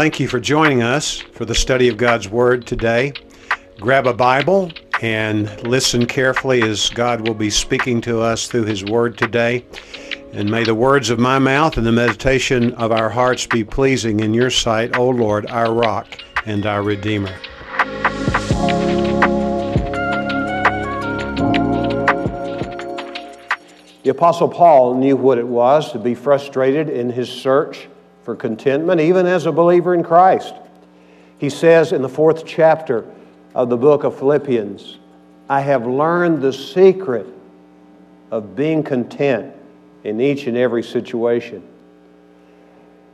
Thank you for joining us for the study of God's Word today. Grab a Bible and listen carefully as God will be speaking to us through His Word today. And may the words of my mouth and the meditation of our hearts be pleasing in your sight, O Lord, our rock and our Redeemer. The Apostle Paul knew what it was to be frustrated in his search for contentment, even as a believer in Christ. He says in the fourth chapter of the book of Philippians, I have learned the secret of being content in each and every situation.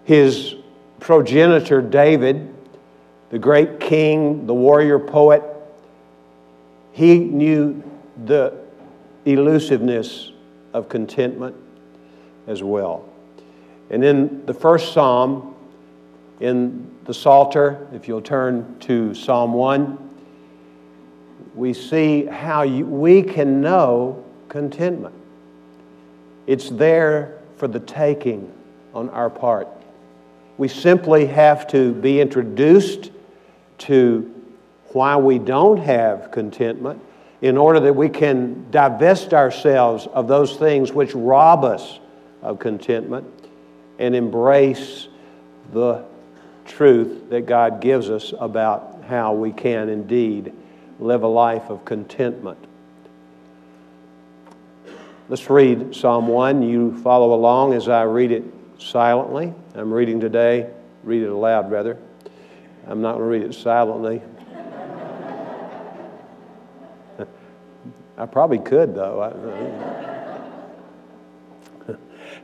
His progenitor, David, the great king, the warrior poet, he knew the elusiveness of contentment as well. And in the first psalm, in the Psalter, if you'll turn to Psalm 1, we see how we can know contentment. It's there for the taking on our part. We simply have to be introduced to why we don't have contentment in order that we can divest ourselves of those things which rob us of contentment and embrace the truth that God gives us about how we can indeed live a life of contentment. Let's read Psalm 1. You follow along as I read it silently. I'm reading today, read it aloud rather. I'm not going to read it silently. I probably could, though.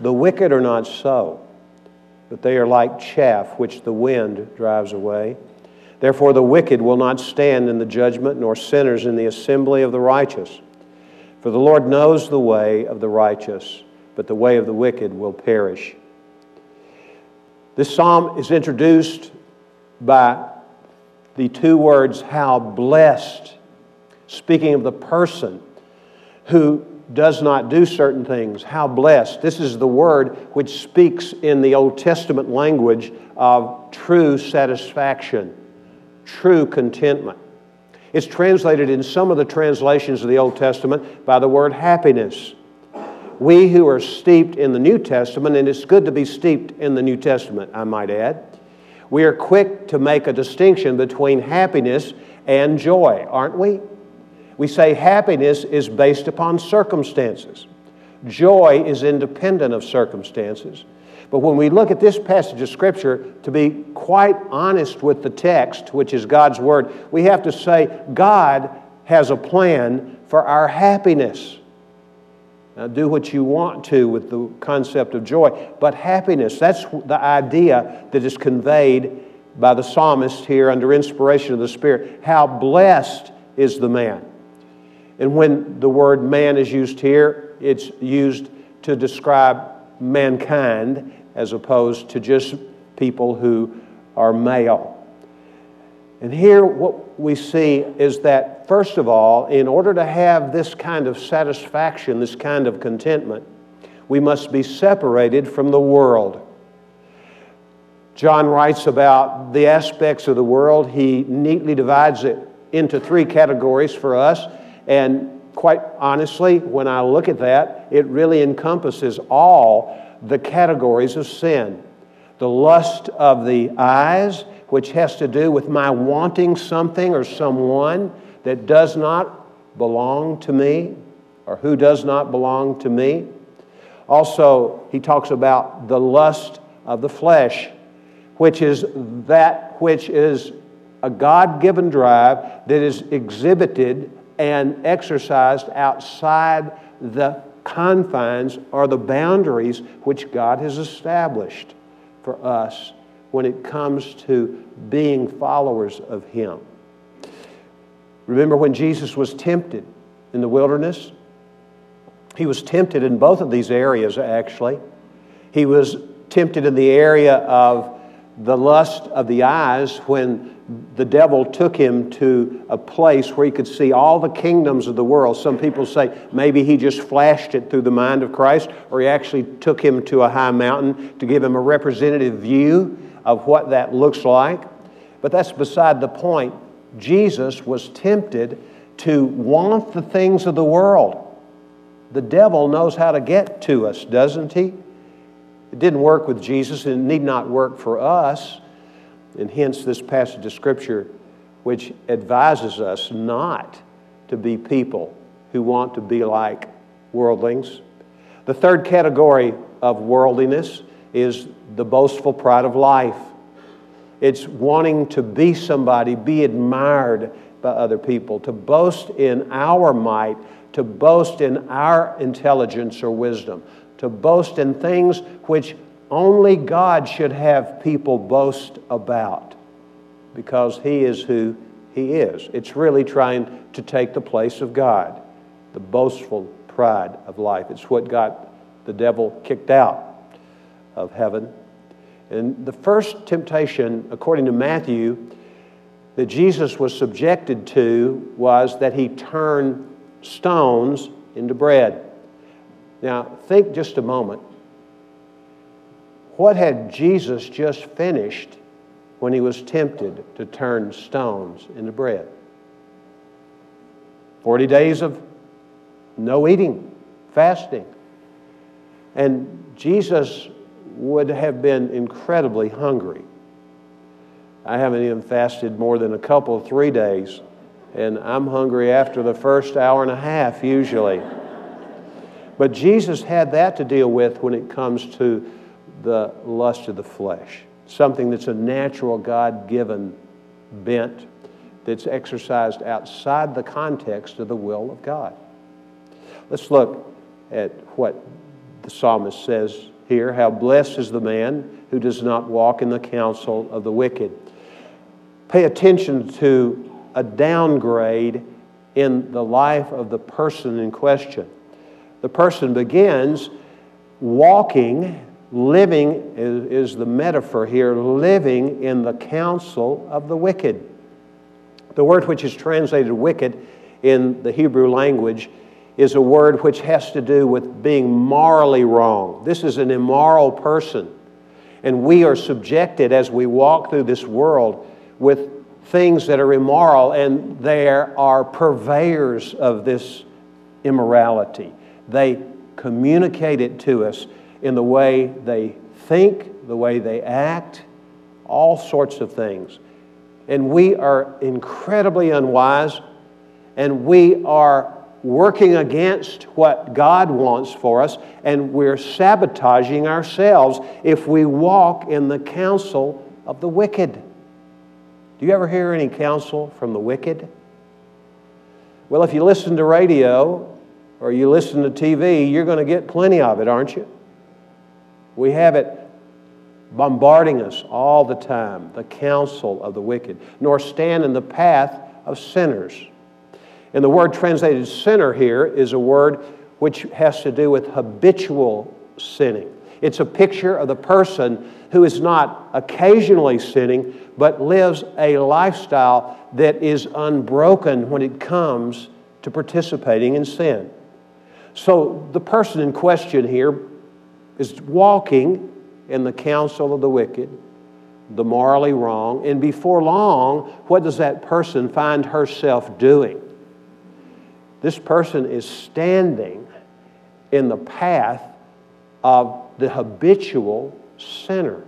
The wicked are not so, but they are like chaff which the wind drives away. Therefore, the wicked will not stand in the judgment, nor sinners in the assembly of the righteous. For the Lord knows the way of the righteous, but the way of the wicked will perish. This psalm is introduced by the two words, how blessed, speaking of the person who does not do certain things. How blessed. This is the word which speaks in the Old Testament language of true satisfaction, true contentment. It's translated in some of the translations of the Old Testament by the word happiness. We who are steeped in the New Testament, and it's good to be steeped in the New Testament, I might add, we are quick to make a distinction between happiness and joy, aren't we? We say happiness is based upon circumstances. Joy is independent of circumstances. But when we look at this passage of Scripture, to be quite honest with the text, which is God's Word, we have to say God has a plan for our happiness. Now, do what you want to with the concept of joy, but happiness, that's the idea that is conveyed by the psalmist here under inspiration of the Spirit. How blessed is the man and when the word man is used here, it's used to describe mankind as opposed to just people who are male. And here, what we see is that, first of all, in order to have this kind of satisfaction, this kind of contentment, we must be separated from the world. John writes about the aspects of the world. He neatly divides it into three categories for us. And quite honestly, when I look at that, it really encompasses all the categories of sin. The lust of the eyes, which has to do with my wanting something or someone that does not belong to me or who does not belong to me. Also, he talks about the lust of the flesh, which is that which is a God given drive that is exhibited and exercised outside the confines or the boundaries which God has established for us when it comes to being followers of Him. Remember when Jesus was tempted in the wilderness? He was tempted in both of these areas, actually. He was tempted in the area of the lust of the eyes when the devil took him to a place where he could see all the kingdoms of the world. Some people say maybe he just flashed it through the mind of Christ, or he actually took him to a high mountain to give him a representative view of what that looks like. But that's beside the point. Jesus was tempted to want the things of the world. The devil knows how to get to us, doesn't he? It didn't work with Jesus, and it need not work for us. And hence, this passage of Scripture, which advises us not to be people who want to be like worldlings. The third category of worldliness is the boastful pride of life. It's wanting to be somebody, be admired by other people, to boast in our might, to boast in our intelligence or wisdom, to boast in things which only God should have people boast about because He is who He is. It's really trying to take the place of God, the boastful pride of life. It's what got the devil kicked out of heaven. And the first temptation, according to Matthew, that Jesus was subjected to was that he turned stones into bread. Now, think just a moment. What had Jesus just finished when he was tempted to turn stones into bread? 40 days of no eating, fasting. And Jesus would have been incredibly hungry. I haven't even fasted more than a couple, three days, and I'm hungry after the first hour and a half usually. But Jesus had that to deal with when it comes to the lust of the flesh, something that's a natural, God given bent that's exercised outside the context of the will of God. Let's look at what the psalmist says here how blessed is the man who does not walk in the counsel of the wicked. Pay attention to a downgrade in the life of the person in question the person begins walking, living is, is the metaphor here, living in the counsel of the wicked. The word which is translated wicked in the Hebrew language is a word which has to do with being morally wrong. This is an immoral person. And we are subjected as we walk through this world with things that are immoral, and there are purveyors of this immorality. They communicate it to us in the way they think, the way they act, all sorts of things. And we are incredibly unwise, and we are working against what God wants for us, and we're sabotaging ourselves if we walk in the counsel of the wicked. Do you ever hear any counsel from the wicked? Well, if you listen to radio or you listen to TV, you're going to get plenty of it, aren't you? We have it bombarding us all the time the counsel of the wicked, nor stand in the path of sinners. And the word translated sinner here is a word which has to do with habitual sinning. It's a picture of the person who is not occasionally sinning, but lives a lifestyle that is unbroken when it comes to participating in sin. So the person in question here is walking in the counsel of the wicked, the morally wrong, and before long, what does that person find herself doing? This person is standing in the path of the habitual sinner.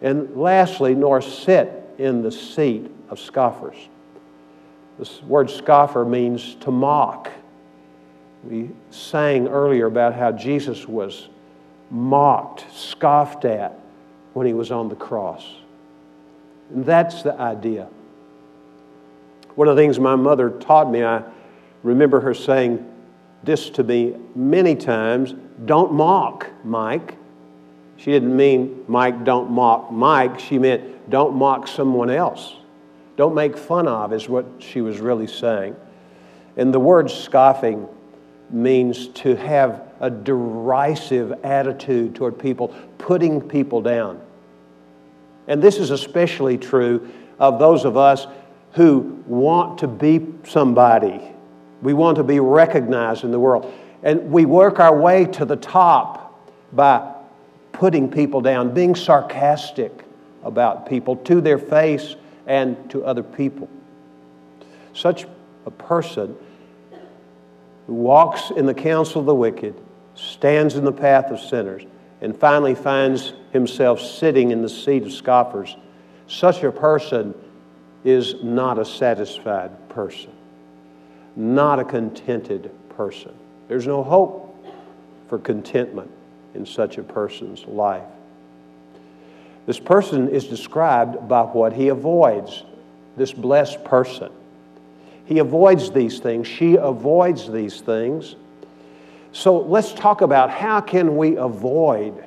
And lastly, nor sit in the seat of scoffers. This word scoffer means to mock we sang earlier about how Jesus was mocked, scoffed at when he was on the cross. And that's the idea. One of the things my mother taught me, I remember her saying this to me many times don't mock, Mike. She didn't mean, Mike, don't mock Mike. She meant, don't mock someone else. Don't make fun of, is what she was really saying. And the word scoffing means to have a derisive attitude toward people, putting people down. And this is especially true of those of us who want to be somebody. We want to be recognized in the world. And we work our way to the top by putting people down, being sarcastic about people to their face and to other people. Such a person who walks in the counsel of the wicked, stands in the path of sinners, and finally finds himself sitting in the seat of scoffers, such a person is not a satisfied person, not a contented person. There's no hope for contentment in such a person's life. This person is described by what he avoids, this blessed person. He avoids these things, she avoids these things. So let's talk about how can we avoid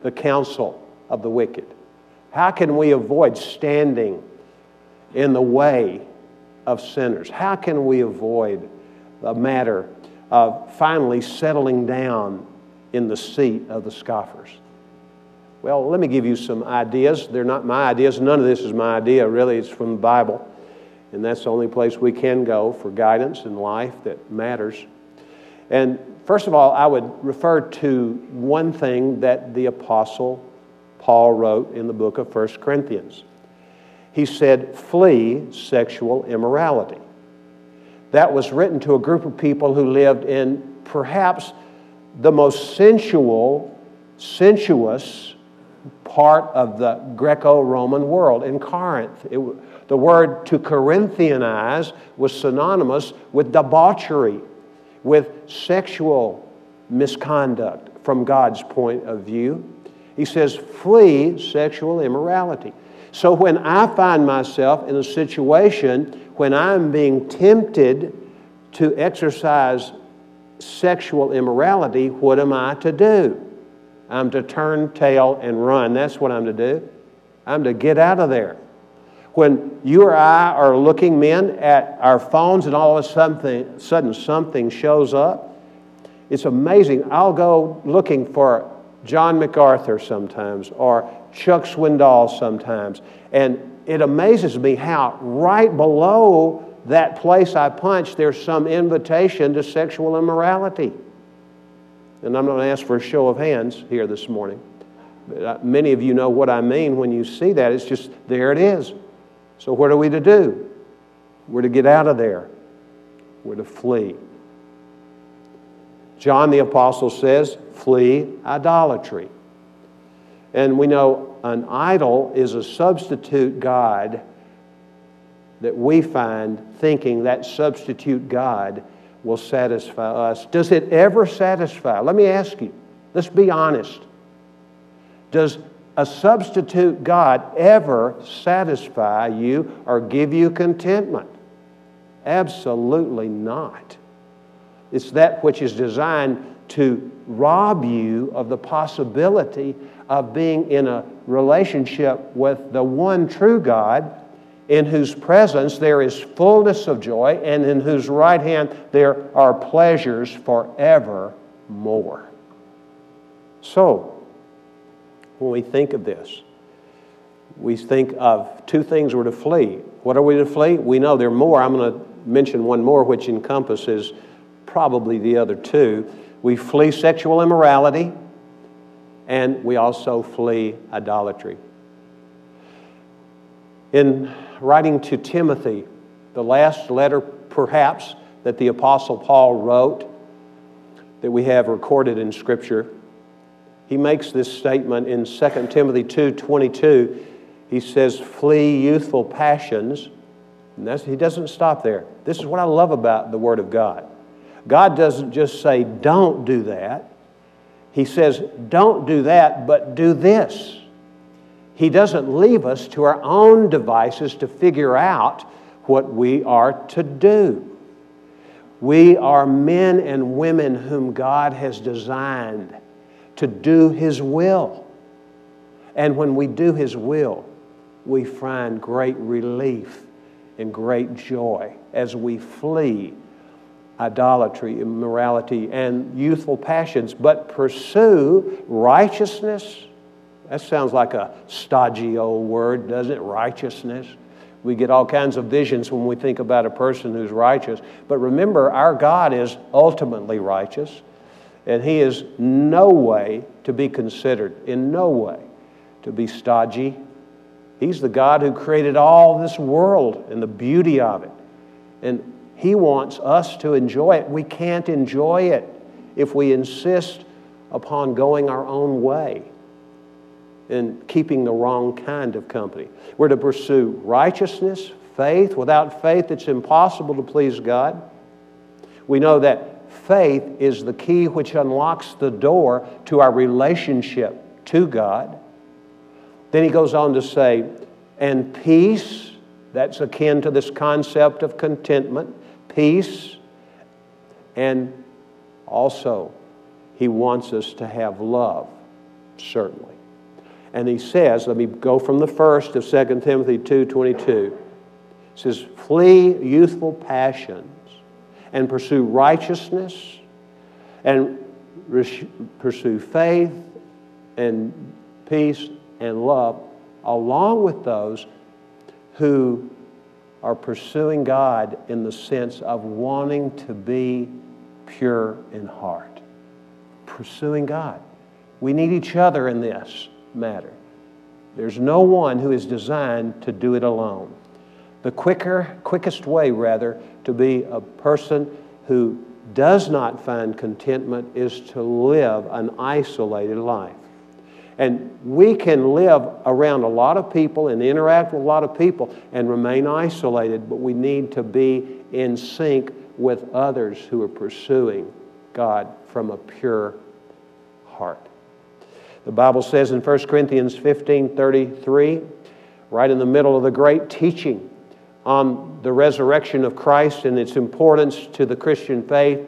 the counsel of the wicked? How can we avoid standing in the way of sinners? How can we avoid the matter of finally settling down in the seat of the scoffers? Well, let me give you some ideas. They're not my ideas. None of this is my idea, really. It's from the Bible. And that's the only place we can go for guidance in life that matters. And first of all, I would refer to one thing that the Apostle Paul wrote in the book of 1 Corinthians. He said, Flee sexual immorality. That was written to a group of people who lived in perhaps the most sensual, sensuous part of the Greco Roman world in Corinth. It, the word to Corinthianize was synonymous with debauchery, with sexual misconduct from God's point of view. He says, flee sexual immorality. So when I find myself in a situation when I'm being tempted to exercise sexual immorality, what am I to do? I'm to turn tail and run. That's what I'm to do. I'm to get out of there. When you or I are looking, men, at our phones and all of a sudden, sudden something shows up, it's amazing. I'll go looking for John MacArthur sometimes or Chuck Swindoll sometimes. And it amazes me how right below that place I punched, there's some invitation to sexual immorality. And I'm not going to ask for a show of hands here this morning. But uh, many of you know what I mean when you see that. It's just there it is. So, what are we to do? We're to get out of there, we're to flee. John the Apostle says, flee idolatry. And we know an idol is a substitute God that we find thinking that substitute God will satisfy us. Does it ever satisfy? Let me ask you, let's be honest. Does a substitute God ever satisfy you or give you contentment? Absolutely not. It's that which is designed to rob you of the possibility of being in a relationship with the one true God in whose presence there is fullness of joy and in whose right hand there are pleasures forevermore. So, when we think of this. We think of two things we're to flee. What are we to flee? We know there are more. I'm going to mention one more, which encompasses probably the other two. We flee sexual immorality, and we also flee idolatry. In writing to Timothy, the last letter perhaps that the Apostle Paul wrote, that we have recorded in Scripture, he makes this statement in 2 Timothy 2:22. He says, "Flee youthful passions." He doesn't stop there. This is what I love about the Word of God. God doesn't just say, "Don't do that." He says, "Don't do that, but do this." He doesn't leave us to our own devices to figure out what we are to do. We are men and women whom God has designed to do His will. And when we do His will, we find great relief and great joy as we flee idolatry, immorality, and youthful passions, but pursue righteousness. That sounds like a stodgy old word, doesn't it? Righteousness. We get all kinds of visions when we think about a person who's righteous. But remember, our God is ultimately righteous, and He is no way to be considered, in no way to be stodgy. He's the God who created all this world and the beauty of it. And he wants us to enjoy it. We can't enjoy it if we insist upon going our own way and keeping the wrong kind of company. We're to pursue righteousness, faith. Without faith, it's impossible to please God. We know that faith is the key which unlocks the door to our relationship to God. Then he goes on to say, and peace, that's akin to this concept of contentment peace, and also he wants us to have love, certainly. And he says, let me go from the first of 2 Timothy 2.22. It says, flee youthful passions and pursue righteousness and pursue faith and peace and love along with those who are pursuing God in the sense of wanting to be pure in heart. Pursuing God. We need each other in this matter. There's no one who is designed to do it alone. The quicker, quickest way, rather, to be a person who does not find contentment is to live an isolated life. And we can live around a lot of people and interact with a lot of people and remain isolated, but we need to be in sync with others who are pursuing God from a pure heart. The Bible says in 1 Corinthians 15 33, right in the middle of the great teaching on the resurrection of Christ and its importance to the Christian faith,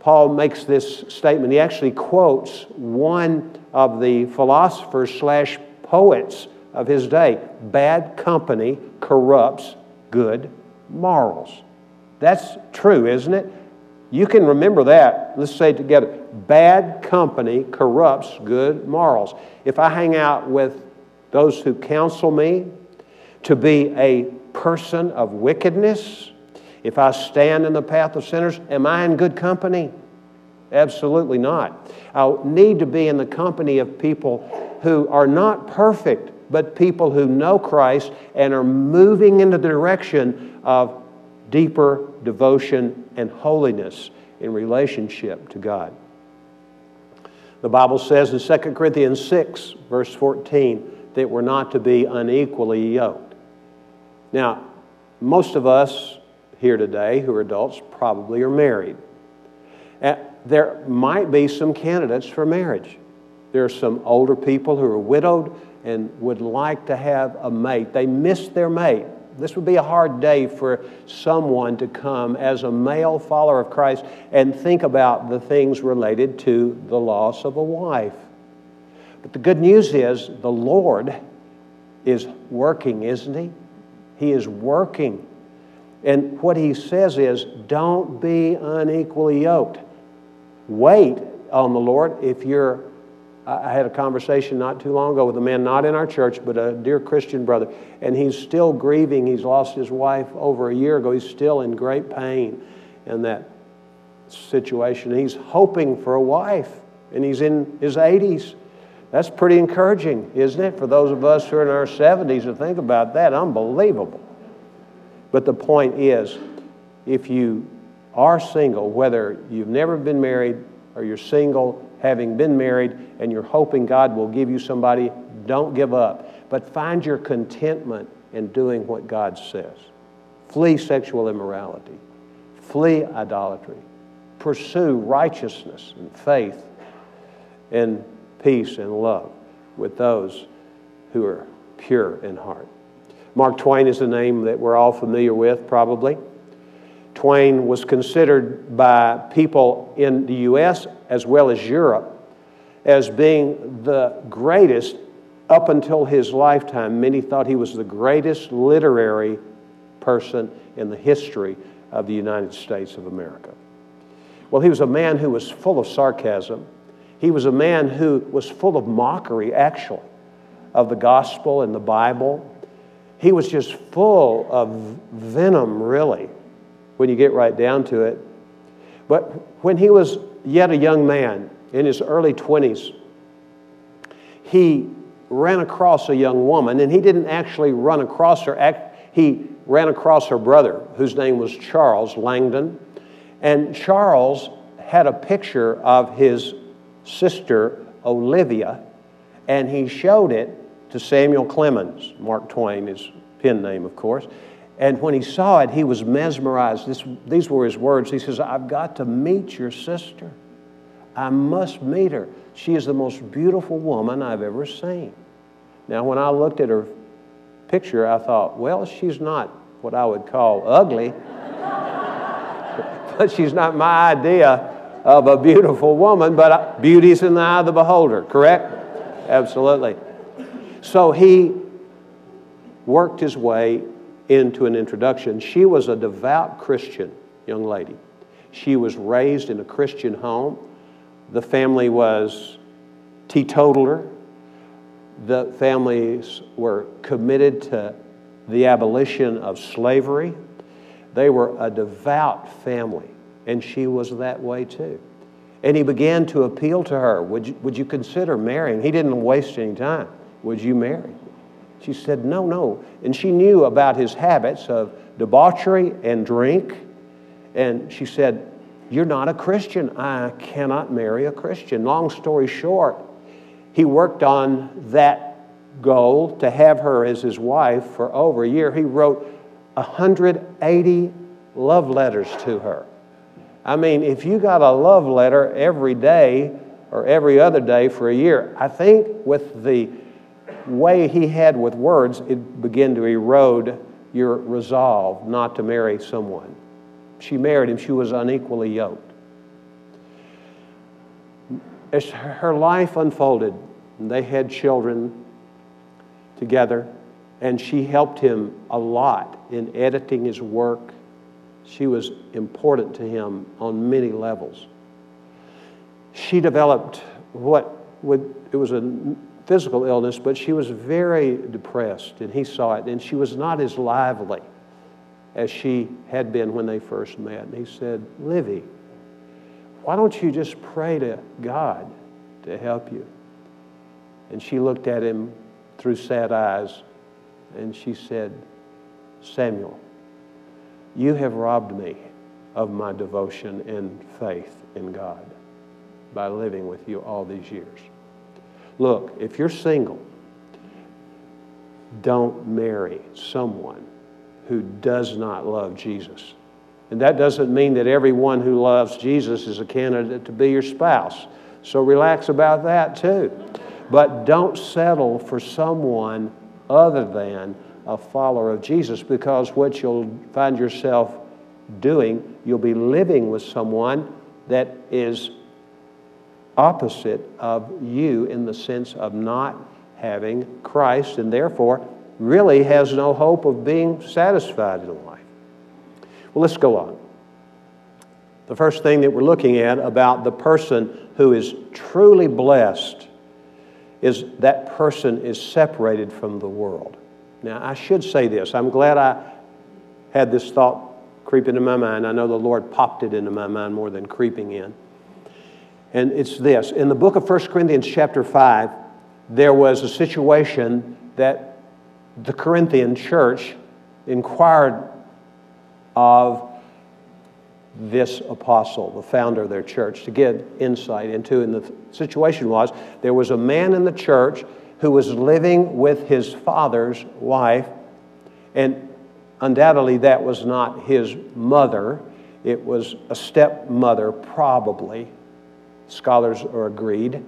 Paul makes this statement. He actually quotes one of the philosophers slash poets of his day. Bad company corrupts good morals. That's true, isn't it? You can remember that. Let's say it together. Bad company corrupts good morals. If I hang out with those who counsel me to be a person of wickedness, if I stand in the path of sinners, am I in good company? Absolutely not. I need to be in the company of people who are not perfect, but people who know Christ and are moving in the direction of deeper devotion and holiness in relationship to God. The Bible says in 2 Corinthians 6, verse 14, that we're not to be unequally yoked. Now, most of us here today who are adults probably are married. Uh, there might be some candidates for marriage. There are some older people who are widowed and would like to have a mate. They miss their mate. This would be a hard day for someone to come as a male follower of Christ and think about the things related to the loss of a wife. But the good news is the Lord is working, isn't He? He is working and what he says is, don't be unequally yoked. Wait on the Lord. If you're, I had a conversation not too long ago with a man not in our church, but a dear Christian brother, and he's still grieving. He's lost his wife over a year ago. He's still in great pain in that situation. He's hoping for a wife, and he's in his 80s. That's pretty encouraging, isn't it? For those of us who are in our 70s to think about that, unbelievable. But the point is, if you are single, whether you've never been married or you're single, having been married, and you're hoping God will give you somebody, don't give up. But find your contentment in doing what God says. Flee sexual immorality, flee idolatry, pursue righteousness and faith and peace and love with those who are pure in heart. Mark Twain is a name that we're all familiar with, probably. Twain was considered by people in the U.S. as well as Europe as being the greatest up until his lifetime. Many thought he was the greatest literary person in the history of the United States of America. Well, he was a man who was full of sarcasm. He was a man who was full of mockery, actually, of the gospel and the Bible. He was just full of venom, really, when you get right down to it. But when he was yet a young man, in his early 20s, he ran across a young woman, and he didn't actually run across her. He ran across her brother, whose name was Charles Langdon. And Charles had a picture of his sister, Olivia, and he showed it to Samuel Clemens, Mark Twain, his pen name, of course. And when he saw it, he was mesmerized. This, these were his words. He says, I've got to meet your sister. I must meet her. She is the most beautiful woman I've ever seen. Now, when I looked at her picture, I thought, well, she's not what I would call ugly, but she's not my idea of a beautiful woman, but uh, beauty's in the eye of the beholder, correct? Absolutely. So he worked his way into an introduction. She was a devout Christian young lady. She was raised in a Christian home. The family was teetotaler. The families were committed to the abolition of slavery. They were a devout family, and she was that way too. And he began to appeal to her Would you, would you consider marrying? He didn't waste any time. Would you marry? She said, No, no. And she knew about his habits of debauchery and drink. And she said, you're not a Christian. I cannot marry a Christian. Long story short, he worked on that goal to have her as his wife for over a year. He wrote 180 love letters to her. I mean, if you got a love letter every day or every other day for a year, I think with the way he had with words, it began to erode your resolve not to marry someone she married him, she was unequally yoked. As her life unfolded, they had children together, and she helped him a lot in editing his work. She was important to him on many levels. She developed what would, it was a physical illness, but she was very depressed, and he saw it, and she was not as lively as she had been when they first met. And he said, Livy, why don't you just pray to God to help you? And she looked at him through sad eyes and she said, Samuel, you have robbed me of my devotion and faith in God by living with you all these years. Look, if you're single, don't marry someone who does not love Jesus. And that doesn't mean that everyone who loves Jesus is a candidate to be your spouse. So relax about that too. But don't settle for someone other than a follower of Jesus because what you'll find yourself doing, you'll be living with someone that is opposite of you in the sense of not having Christ and therefore really has no hope of being satisfied in life. Well, let's go on. The first thing that we're looking at about the person who is truly blessed is that person is separated from the world. Now, I should say this. I'm glad I had this thought creep into my mind. I know the Lord popped it into my mind more than creeping in. And it's this. In the book of 1 Corinthians, chapter 5, there was a situation that the Corinthian church inquired of this apostle, the founder of their church, to get insight into. And the situation was there was a man in the church who was living with his father's wife, and undoubtedly that was not his mother, it was a stepmother, probably. Scholars are agreed.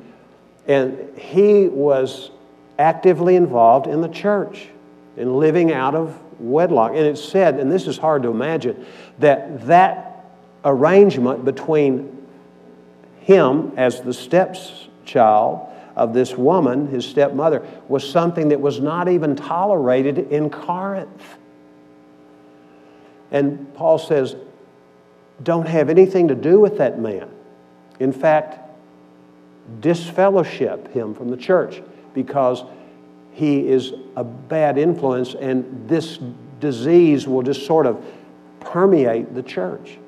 And he was actively involved in the church and living out of wedlock. And it's said, and this is hard to imagine, that that arrangement between him as the steps child of this woman, his stepmother, was something that was not even tolerated in Corinth. And Paul says, don't have anything to do with that man. In fact, disfellowship him from the church because he is a bad influence and this disease will just sort of permeate the church.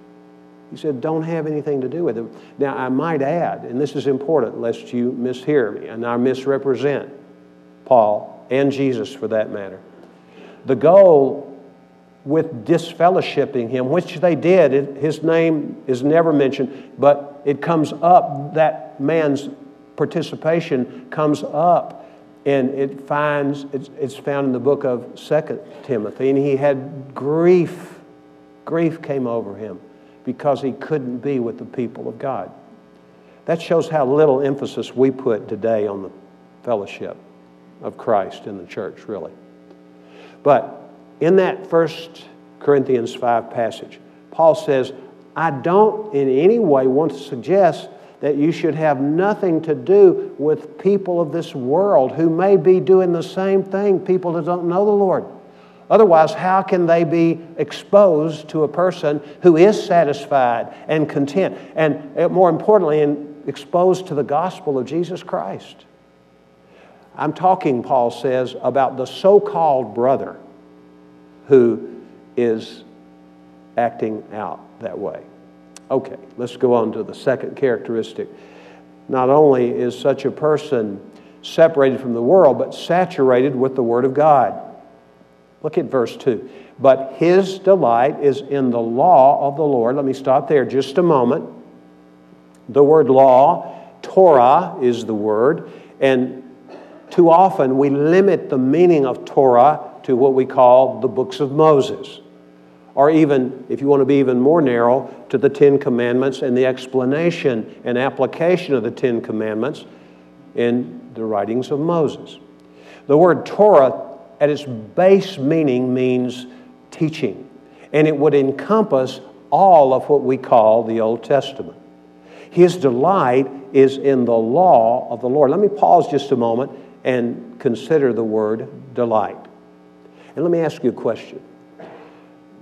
He said, Don't have anything to do with him. Now, I might add, and this is important lest you mishear me and I misrepresent Paul and Jesus for that matter. The goal with disfellowshipping him, which they did, it, his name is never mentioned, but it comes up, that man's participation comes up and it finds it's, it's found in the book of Second Timothy and he had grief grief came over him because he couldn't be with the people of God. That shows how little emphasis we put today on the fellowship of Christ in the church, really. But in that first Corinthians 5 passage, Paul says, I don't in any way want to suggest that you should have nothing to do with people of this world who may be doing the same thing, people that don't know the Lord. Otherwise, how can they be exposed to a person who is satisfied and content? And uh, more importantly, exposed to the gospel of Jesus Christ. I'm talking, Paul says, about the so called brother who is acting out that way. Okay, let's go on to the second characteristic. Not only is such a person separated from the world, but saturated with the Word of God. Look at verse 2. But his delight is in the law of the Lord. Let me stop there just a moment. The word law, Torah is the word, and too often we limit the meaning of Torah to what we call the books of Moses. Or even, if you want to be even more narrow, to the Ten Commandments and the explanation and application of the Ten Commandments in the writings of Moses. The word Torah at its base meaning means teaching, and it would encompass all of what we call the Old Testament. His delight is in the law of the Lord. Let me pause just a moment and consider the word delight. And let me ask you a question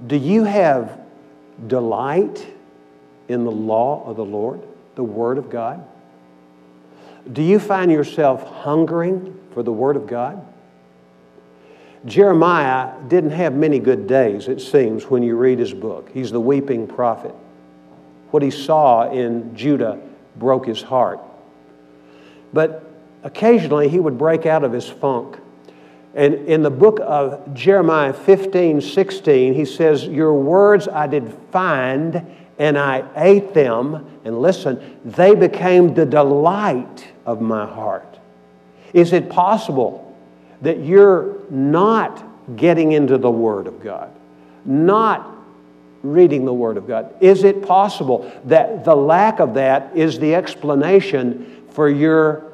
Do you have delight in the law of the Lord, the Word of God? Do you find yourself hungering for the Word of God? Jeremiah didn't have many good days, it seems, when you read his book. He's the weeping prophet. What he saw in Judah broke his heart. But occasionally he would break out of his funk. And in the book of Jeremiah 15, 16, he says, Your words I did find, and I ate them. And listen, they became the delight of my heart. Is it possible that you're not getting into the Word of God, not reading the Word of God? Is it possible that the lack of that is the explanation for your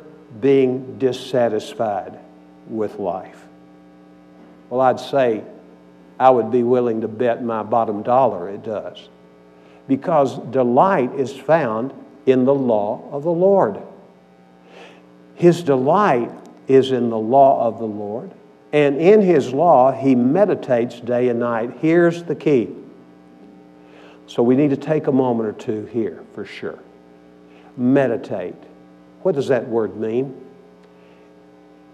being dissatisfied with life? Well, I'd say I would be willing to bet my bottom dollar it does. Because delight is found in the law of the Lord. His delight is in the law of the Lord, and in his law he meditates day and night. Here's the key. So we need to take a moment or two here for sure. Meditate. What does that word mean?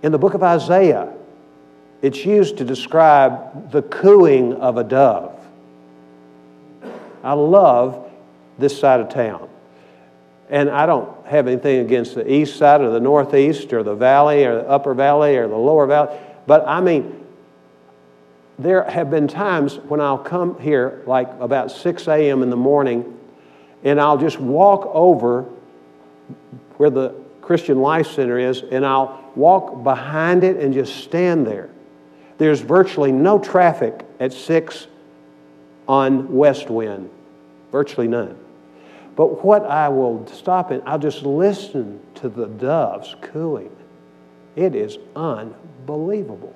In the book of Isaiah, it's used to describe the cooing of a dove. I love this side of town. And I don't have anything against the east side or the northeast or the valley or the upper valley or the lower valley. But I mean, there have been times when I'll come here like about 6 a.m. in the morning and I'll just walk over where the Christian Life Center is and I'll walk behind it and just stand there. There's virtually no traffic at 6 on West Wind, virtually none. But what I will stop and I'll just listen to the doves cooing. It is unbelievable.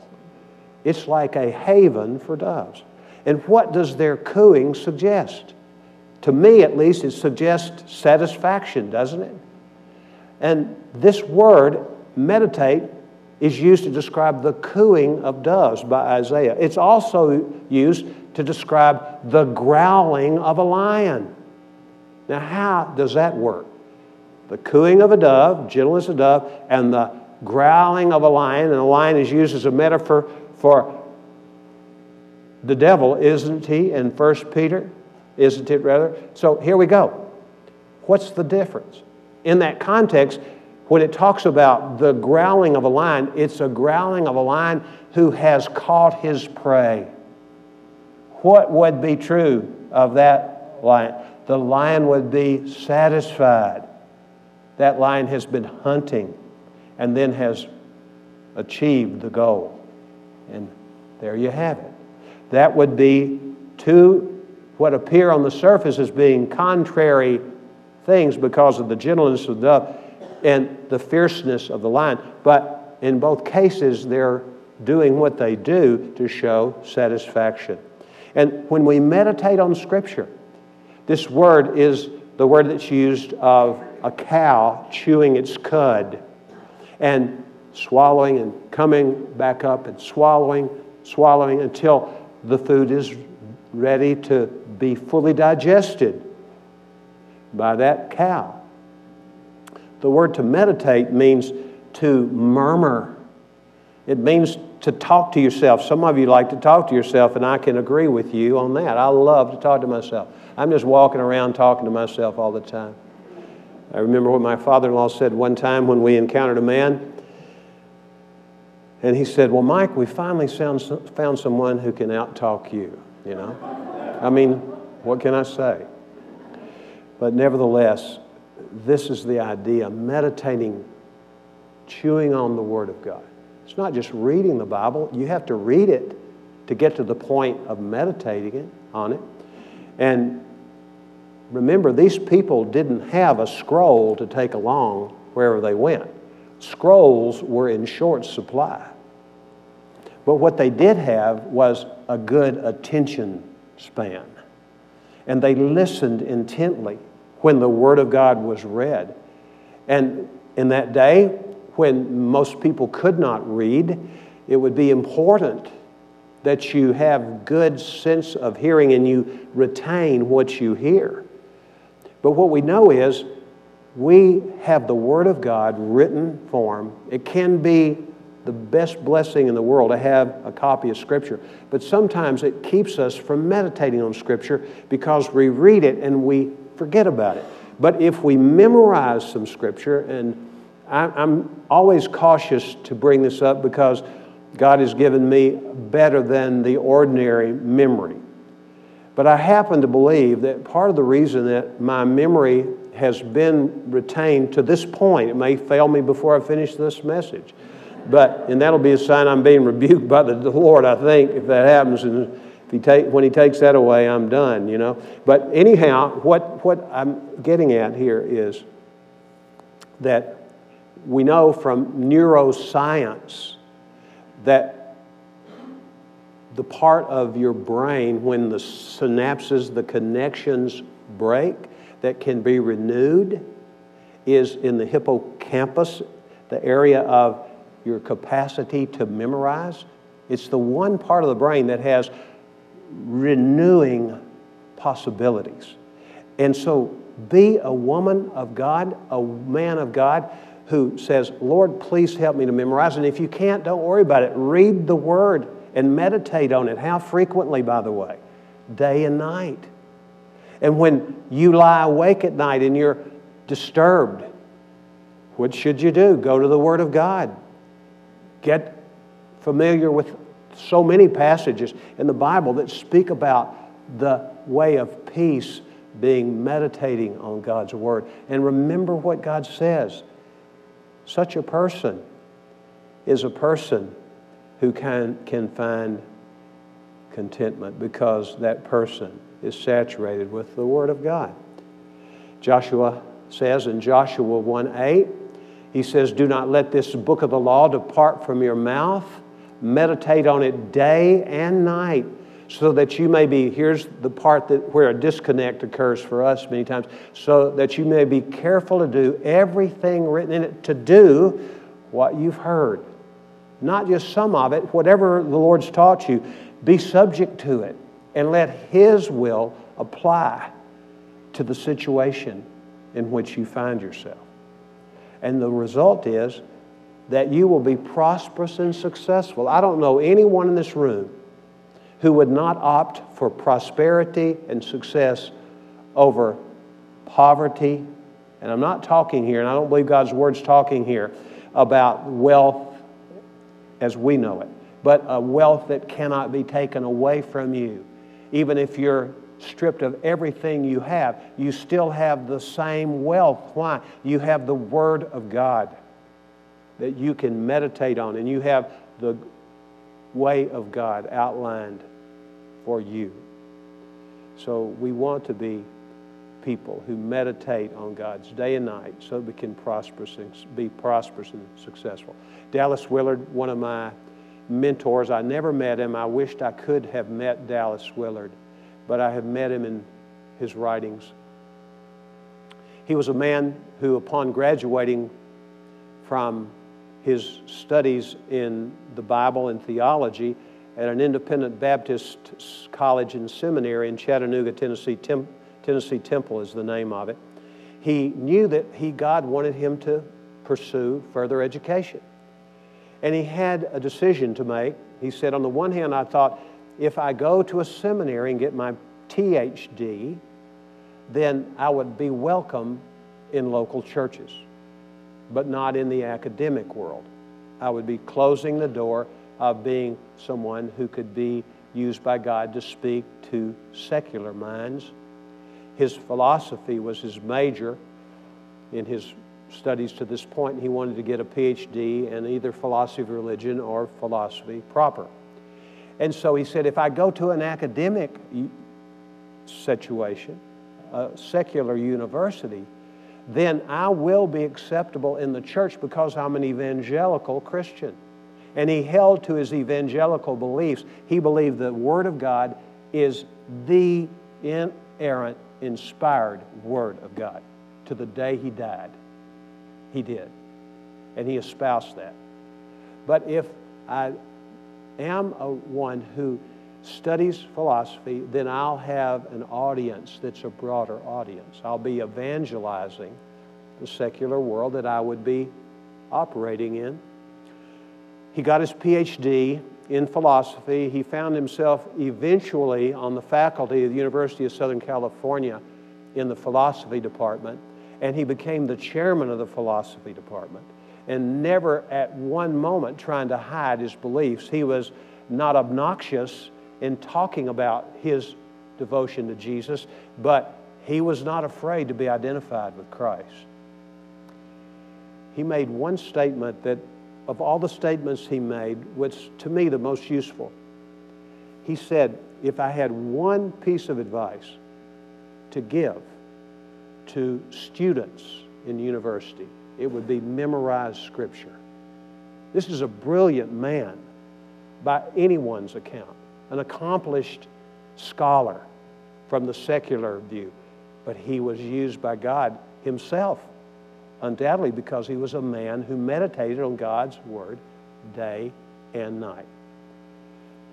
It's like a haven for doves. And what does their cooing suggest? To me, at least, it suggests satisfaction, doesn't it? And this word, meditate, is used to describe the cooing of doves by Isaiah. It's also used to describe the growling of a lion. Now, how does that work? The cooing of a dove, gentle as a dove, and the growling of a lion, and a lion is used as a metaphor for the devil, isn't he, in 1 Peter? Isn't it rather? So here we go. What's the difference? In that context, when it talks about the growling of a lion, it's a growling of a lion who has caught his prey. What would be true of that lion? The lion would be satisfied. That lion has been hunting and then has achieved the goal. And there you have it. That would be two what appear on the surface as being contrary things because of the gentleness of the dove and the fierceness of the lion. But in both cases, they're doing what they do to show satisfaction. And when we meditate on Scripture, this word is the word that's used of a cow chewing its cud and swallowing and coming back up and swallowing, swallowing until the food is ready to be fully digested by that cow. The word to meditate means to murmur. It means to talk to yourself. Some of you like to talk to yourself, and I can agree with you on that. I love to talk to myself. I'm just walking around talking to myself all the time. I remember what my father in law said one time when we encountered a man. And he said, Well, Mike, we finally found, found someone who can outtalk you, you know? I mean, what can I say? But nevertheless, this is the idea meditating, chewing on the Word of God. It's not just reading the Bible, you have to read it to get to the point of meditating it, on it. And remember, these people didn't have a scroll to take along wherever they went. Scrolls were in short supply. But what they did have was a good attention span. And they listened intently when the Word of God was read. And in that day, when most people could not read, it would be important that you have good sense of hearing and you retain what you hear. But what we know is we have the Word of God written form. It can be the best blessing in the world to have a copy of Scripture. But sometimes it keeps us from meditating on Scripture because we read it and we forget about it. But if we memorize some scripture, and I'm always cautious to bring this up because God has given me better than the ordinary memory. But I happen to believe that part of the reason that my memory has been retained to this point, it may fail me before I finish this message, but, and that'll be a sign I'm being rebuked by the Lord, I think, if that happens. And if he take, when he takes that away, I'm done, you know. But anyhow, what, what I'm getting at here is that we know from neuroscience that the part of your brain when the synapses, the connections break, that can be renewed is in the hippocampus, the area of your capacity to memorize. It's the one part of the brain that has renewing possibilities. And so be a woman of God, a man of God who says, Lord, please help me to memorize. And if you can't, don't worry about it. Read the word and meditate on it. How frequently, by the way? Day and night. And when you lie awake at night and you're disturbed, what should you do? Go to the Word of God. Get familiar with so many passages in the Bible that speak about the way of peace being meditating on God's Word. And remember what God says. Such a person is a person who can, can find contentment because that person is saturated with the Word of God. Joshua says in Joshua 1 8, he says, Do not let this book of the law depart from your mouth Meditate on it day and night, so that you may be, here's the part that where a disconnect occurs for us many times, so that you may be careful to do everything written in it, to do what you've heard. Not just some of it, whatever the Lord's taught you, be subject to it and let His will apply to the situation in which you find yourself. And the result is that you will be prosperous and successful. I don't know anyone in this room who would not opt for prosperity and success over poverty. And I'm not talking here, and I don't believe God's word's talking here about wealth as we know it, but a wealth that cannot be taken away from you. Even if you're stripped of everything you have, you still have the same wealth. Why? You have the Word of God that you can meditate on, and you have the way of God outlined for you. So we want to be people who meditate on God's day and night so we can prosperous and be prosperous and successful. Dallas Willard, one of my mentors, I never met him. I wished I could have met Dallas Willard, but I have met him in his writings. He was a man who, upon graduating from his studies in the Bible and theology at an independent Baptist college and seminary in Chattanooga, Tennessee. Tem- Tennessee Temple is the name of it. He knew that he, God wanted him to pursue further education. And he had a decision to make. He said, on the one hand, I thought, if I go to a seminary and get my THD, then I would be welcome in local churches but not in the academic world. I would be closing the door of being someone who could be used by God to speak to secular minds. His philosophy was his major in his studies to this point. He wanted to get a PhD in either philosophy of religion or philosophy proper. And so he said, if I go to an academic situation, a secular university, then I will be acceptable in the church because I'm an evangelical Christian. And he held to his evangelical beliefs. He believed the Word of God is the inerrant, inspired Word of God. To the day he died, he did. And he espoused that. But if I am a one who studies philosophy, then I'll have an audience that's a broader audience. I'll be evangelizing the secular world that I would be operating in. He got his PhD in philosophy. He found himself eventually on the faculty of the University of Southern California in the philosophy department, and he became the chairman of the philosophy department. And never at one moment trying to hide his beliefs. He was not obnoxious in talking about his devotion to Jesus, but he was not afraid to be identified with Christ. He made one statement that, of all the statements he made, was to me the most useful. He said, If I had one piece of advice to give to students in university, it would be memorize Scripture. This is a brilliant man by anyone's account an accomplished scholar from the secular view, but he was used by God himself, undoubtedly because he was a man who meditated on God's Word day and night.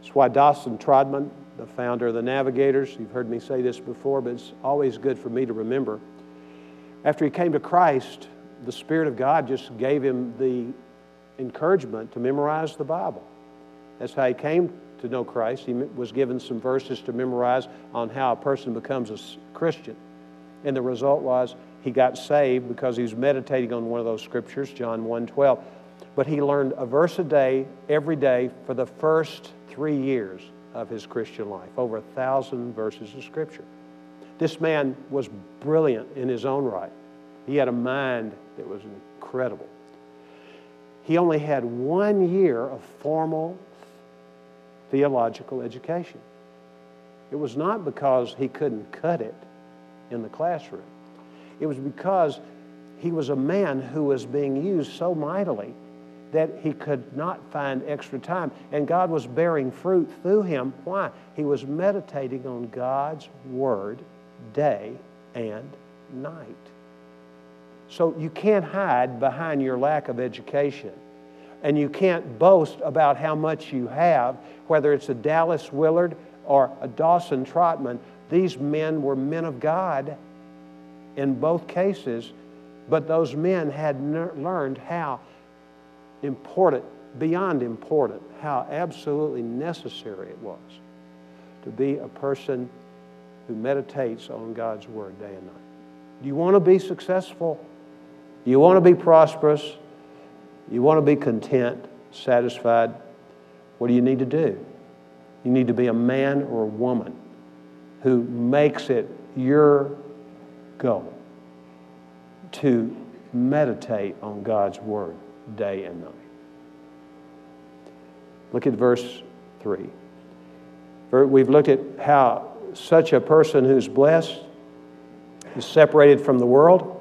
That's why Dawson Trotman, the founder of the Navigators, you've heard me say this before, but it's always good for me to remember. After he came to Christ, the Spirit of God just gave him the encouragement to memorize the Bible. That's how he came to know Christ. He was given some verses to memorize on how a person becomes a Christian. And the result was he got saved because he was meditating on one of those scriptures, John 1 12. But he learned a verse a day, every day, for the first three years of his Christian life, over a thousand verses of scripture. This man was brilliant in his own right. He had a mind that was incredible. He only had one year of formal theological education. It was not because he couldn't cut it in the classroom. It was because he was a man who was being used so mightily that he could not find extra time. And God was bearing fruit through him. Why? He was meditating on God's Word day and night. So you can't hide behind your lack of education. And you can't boast about how much you have, whether it's a Dallas Willard or a Dawson Trotman. These men were men of God in both cases, but those men had learned how important, beyond important, how absolutely necessary it was to be a person who meditates on God's Word day and night. Do you want to be successful? Do you want to be prosperous? You want to be content, satisfied? What do you need to do? You need to be a man or a woman who makes it your goal to meditate on God's Word day and night. Look at verse 3. We've looked at how such a person who's blessed is separated from the world.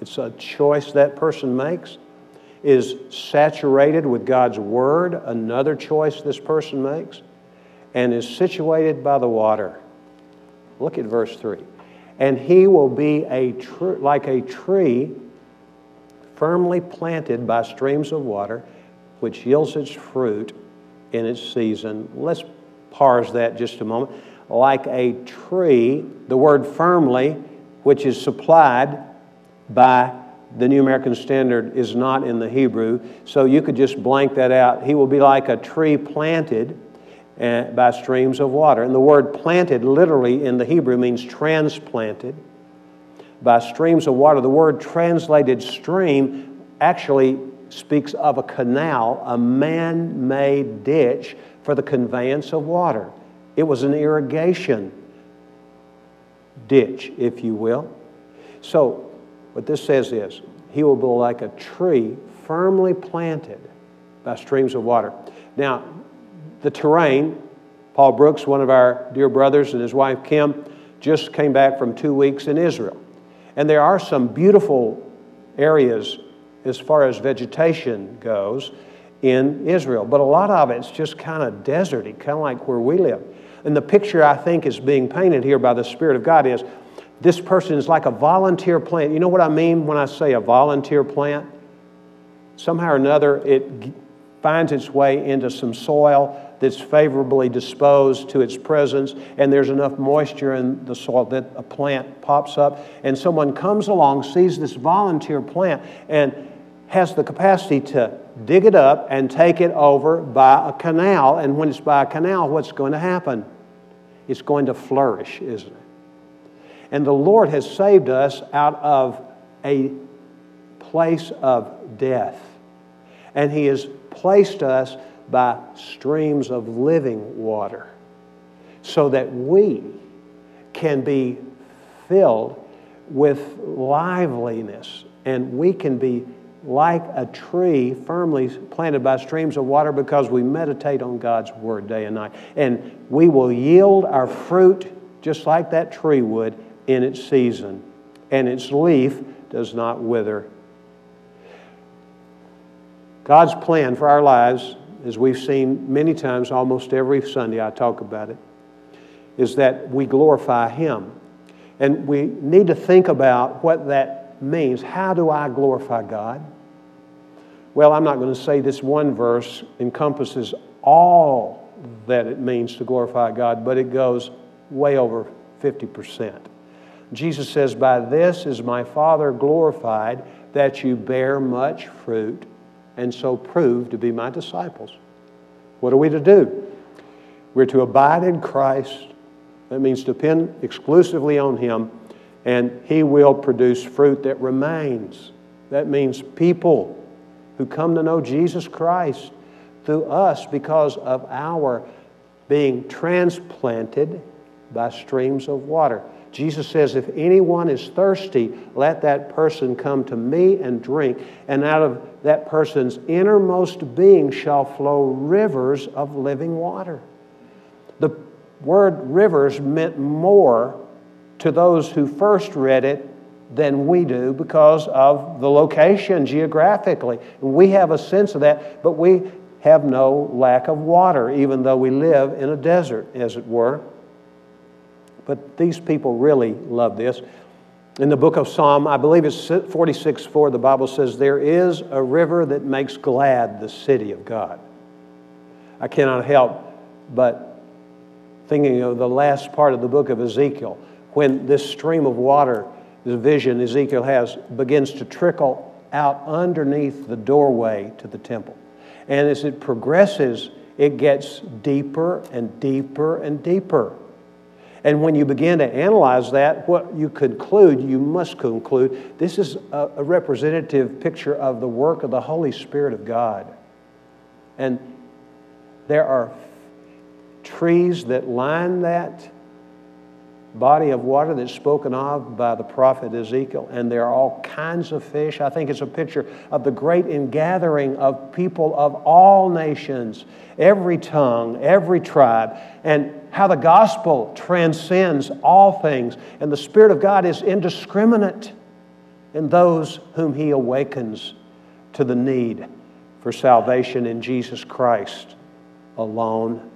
It's a choice that person makes. Is saturated with God's Word, another choice this person makes, and is situated by the water. Look at verse 3. And he will be a tr- like a tree firmly planted by streams of water, which yields its fruit in its season. Let's parse that just a moment. Like a tree, the word firmly, which is supplied by the New American Standard, is not in the Hebrew. So you could just blank that out. He will be like a tree planted Eh, by streams of water. And the word planted literally in the Hebrew means transplanted by streams of water. The word translated stream actually speaks of a canal, a man made ditch for the conveyance of water. It was an irrigation ditch, if you will. So, what this says is, he will be like a tree firmly planted by streams of water. Now, the terrain, Paul Brooks, one of our dear brothers, and his wife Kim, just came back from two weeks in Israel. And there are some beautiful areas as far as vegetation goes in Israel. But a lot of it's just kind of deserty, kind of like where we live. And the picture I think is being painted here by the Spirit of God is this person is like a volunteer plant. You know what I mean when I say a volunteer plant? Somehow or another, it finds its way into some soil that's favorably disposed to its presence, and there's enough moisture in the soil that a plant pops up. And someone comes along, sees this volunteer plant, and has the capacity to dig it up and take it over by a canal. And when it's by a canal, what's going to happen? It's going to flourish, isn't it? And the Lord has saved us out of a place of death. And He has placed us by streams of living water so that we can be filled with liveliness and we can be like a tree firmly planted by streams of water because we meditate on God's Word day and night. And we will yield our fruit just like that tree would in its season, and its leaf does not wither. God's plan for our lives, as we've seen many times, almost every Sunday I talk about it, is that we glorify Him. And we need to think about what that means. How do I glorify God? Well, I'm not going to say this one verse encompasses all that it means to glorify God, but it goes way over 50%. Jesus says, By this is my Father glorified, that you bear much fruit, and so prove to be my disciples. What are we to do? We're to abide in Christ. That means depend exclusively on Him, and He will produce fruit that remains. That means people who come to know Jesus Christ through us because of our being transplanted by streams of water. Jesus says, If anyone is thirsty, let that person come to me and drink, and out of that person's innermost being shall flow rivers of living water. The word rivers meant more to those who first read it than we do because of the location geographically. We have a sense of that, but we have no lack of water, even though we live in a desert, as it were. But these people really love this. In the book of Psalm, I believe it's 46 4, the Bible says, There is a river that makes glad the city of God. I cannot help but thinking of the last part of the book of Ezekiel, when this stream of water, the vision Ezekiel has, begins to trickle out underneath the doorway to the temple. And as it progresses, it gets deeper and deeper and deeper. And when you begin to analyze that, what you conclude, you must conclude, this is a, a representative picture of the work of the Holy Spirit of God. And there are trees that line that body of water that's spoken of by the prophet Ezekiel, and there are all kinds of fish. I think it's a picture of the great ingathering of people of all nations, every tongue, every tribe, and how the gospel transcends all things. And the Spirit of God is indiscriminate in those whom He awakens to the need for salvation in Jesus Christ alone.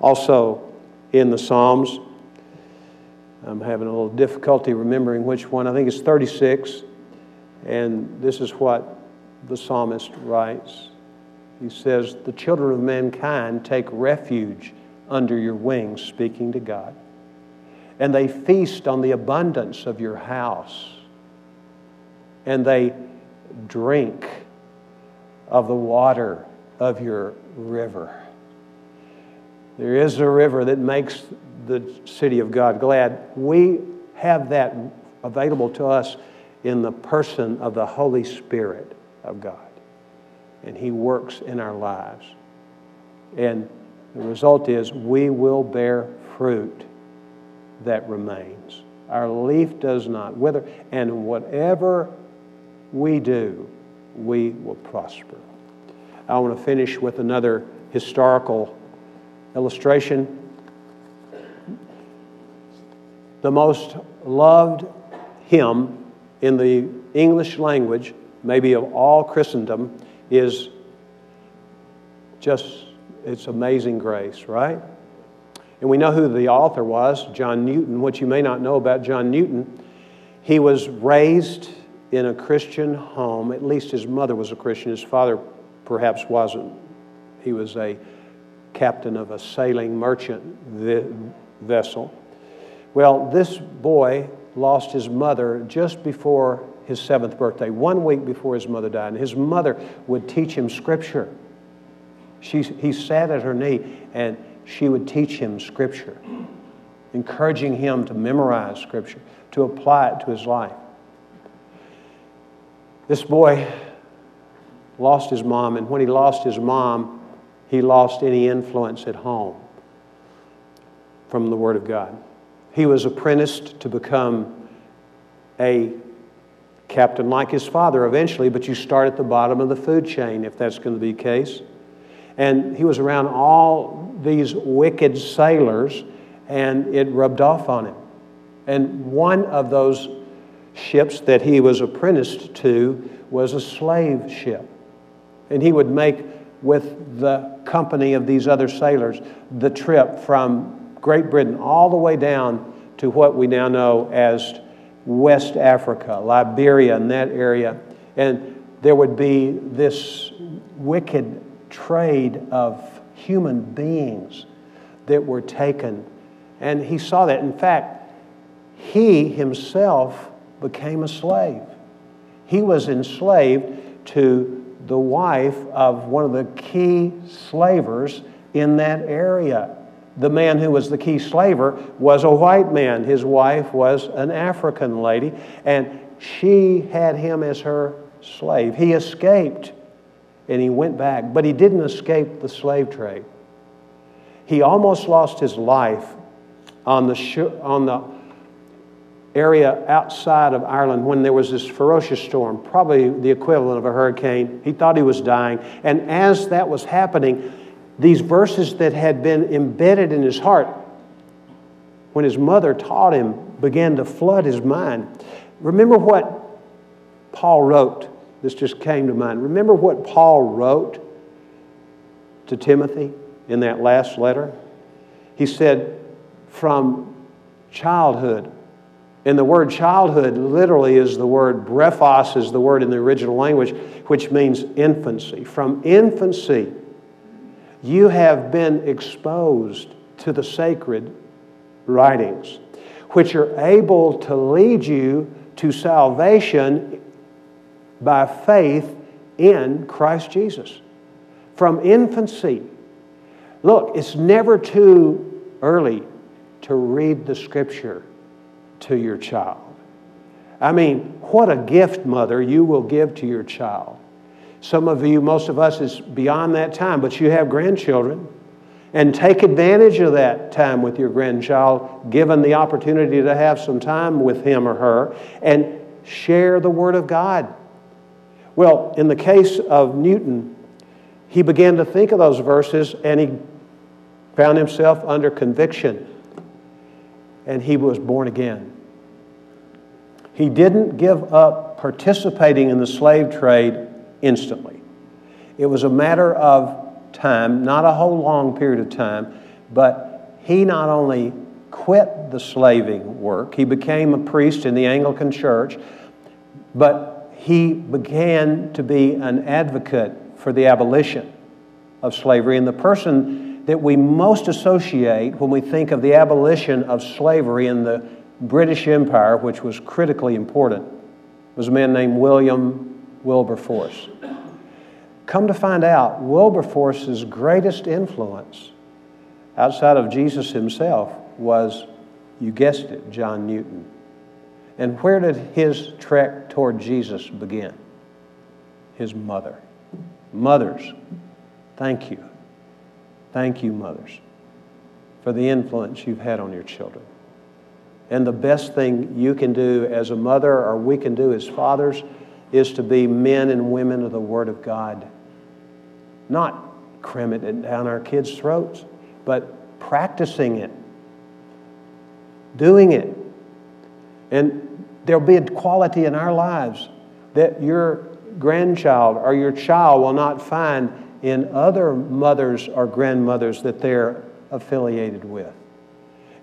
Also, in the Psalms, I'm having a little difficulty remembering which one. I think it's 36. And this is what the psalmist writes. He says, The children of mankind take refuge under your wings, speaking to God. And they feast on the abundance of your house. And they drink of the water of your river. There is a river that makes the city of God glad. We have that available to us in the person of the Holy Spirit of God. And He works in our lives. And the result is we will bear fruit that remains. Our leaf does not wither, and whatever we do, we will prosper. I want to finish with another historical illustration. The most loved hymn in the English language, maybe of all Christendom, is just, it's Amazing Grace, right? And we know who the author was, John Newton. What you may not know about John Newton, he was raised in a Christian home. At least his mother was a Christian. His father perhaps wasn't. He was a captain of a sailing merchant vessel. Well, this boy lost his mother just before his seventh birthday, one week before his mother died. And his mother would teach him scripture. She, he sat at her knee and she would teach him scripture, encouraging him to memorize scripture, to apply it to his life. This boy lost his mom, and when he lost his mom, he lost any influence at home from the Word of God. He was apprenticed to become a captain like his father eventually, but you start at the bottom of the food chain if that's going to be the case. And he was around all these wicked sailors, and it rubbed off on him. And one of those ships that he was apprenticed to was a slave ship. And he would make with the company of these other sailors the trip from Great Britain all the way down to what we now know as West Africa, Liberia, and that area. And there would be this wicked trade of human beings that were taken. And he saw that. In fact, he himself became a slave. He was enslaved to the wife of one of the key slavers in that area. The man who was the key slaver was a white man. His wife was an African lady, and she had him as her slave. He escaped and he went back, but he didn't escape the slave trade. He almost lost his life on the, sh- on the area outside of Ireland when there was this ferocious storm, probably the equivalent of a hurricane. He thought he was dying. And as that was happening, these verses that had been embedded in his heart, when his mother taught him, began to flood his mind. Remember what Paul wrote. This just came to mind. Remember what Paul wrote to Timothy in that last letter? He said, From childhood. And the word childhood literally is the word brephos, is the word in the original language, which means infancy. From infancy, you have been exposed to the sacred writings, which are able to lead you to salvation by faith in Christ Jesus. From infancy. Look, it's never too early to read the scripture to your child. I mean, what a gift, mother, you will give to your child. Some of you, most of us, is beyond that time, but you have grandchildren. And take advantage of that time with your grandchild, given the opportunity to have some time with him or her, and share the Word of God. Well, in the case of Newton, he began to think of those verses and he found himself under conviction and he was born again. He didn't give up participating in the slave trade instantly. It was a matter of time, not a whole long period of time, but he not only quit the slaving work, he became a priest in the Anglican Church, but he began to be an advocate for the abolition of slavery. And the person that we most associate when we think of the abolition of slavery in the British Empire, which was critically important, was a man named William Wilberforce. Come to find out, Wilberforce's greatest influence outside of Jesus himself was, you guessed it, John Newton. And where did his trek toward Jesus begin? His mother. Mothers, thank you. Thank you, mothers, for the influence you've had on your children. And the best thing you can do as a mother or we can do as fathers is to be men and women of the Word of God. Not cramming it down our kids' throats, but practicing it, doing it. And there'll be a quality in our lives that your grandchild or your child will not find in other mothers or grandmothers that they're affiliated with.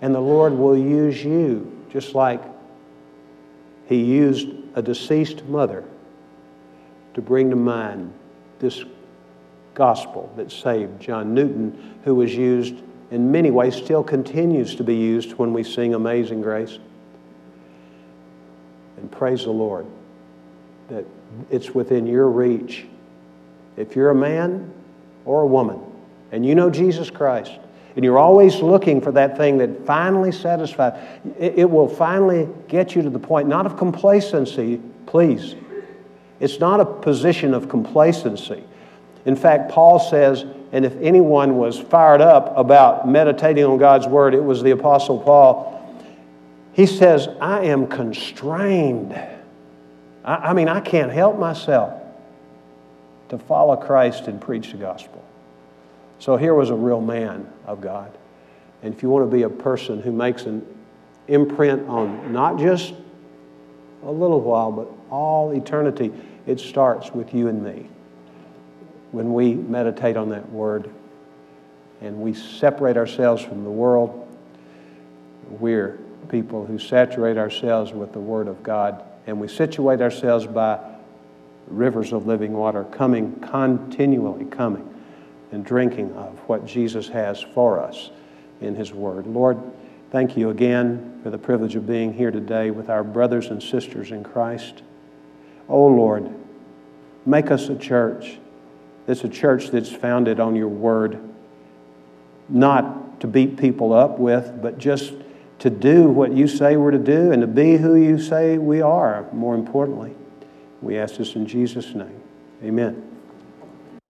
And the Lord will use you just like He used a deceased mother to bring to mind this gospel that saved John Newton, who was used in many ways, still continues to be used when we sing Amazing Grace. And praise the Lord that it's within your reach. If you're a man or a woman and you know Jesus Christ, and you're always looking for that thing that finally satisfies, it, will finally get you to the point, not of complacency, please. It's not a position of complacency. In fact, Paul says, and if anyone was fired up about meditating on God's Word, it was the Apostle Paul. He says, I am constrained. I, I mean, I can't help myself to follow Christ and preach the gospel. So here was a real man of God. And if you want to be a person who makes an imprint on not just a little while, but all eternity, it starts with you and me. When we meditate on that word and we separate ourselves from the world, we're people who saturate ourselves with the Word of God and we situate ourselves by rivers of living water coming, continually coming and drinking of what Jesus has for us in His Word. Lord, thank you again for the privilege of being here today with our brothers and sisters in Christ. Oh Lord, make us a church that's a church that's founded on your Word, not to beat people up with, but just to do what you say we're to do and to be who you say we are, more importantly. We ask this in Jesus' name. Amen.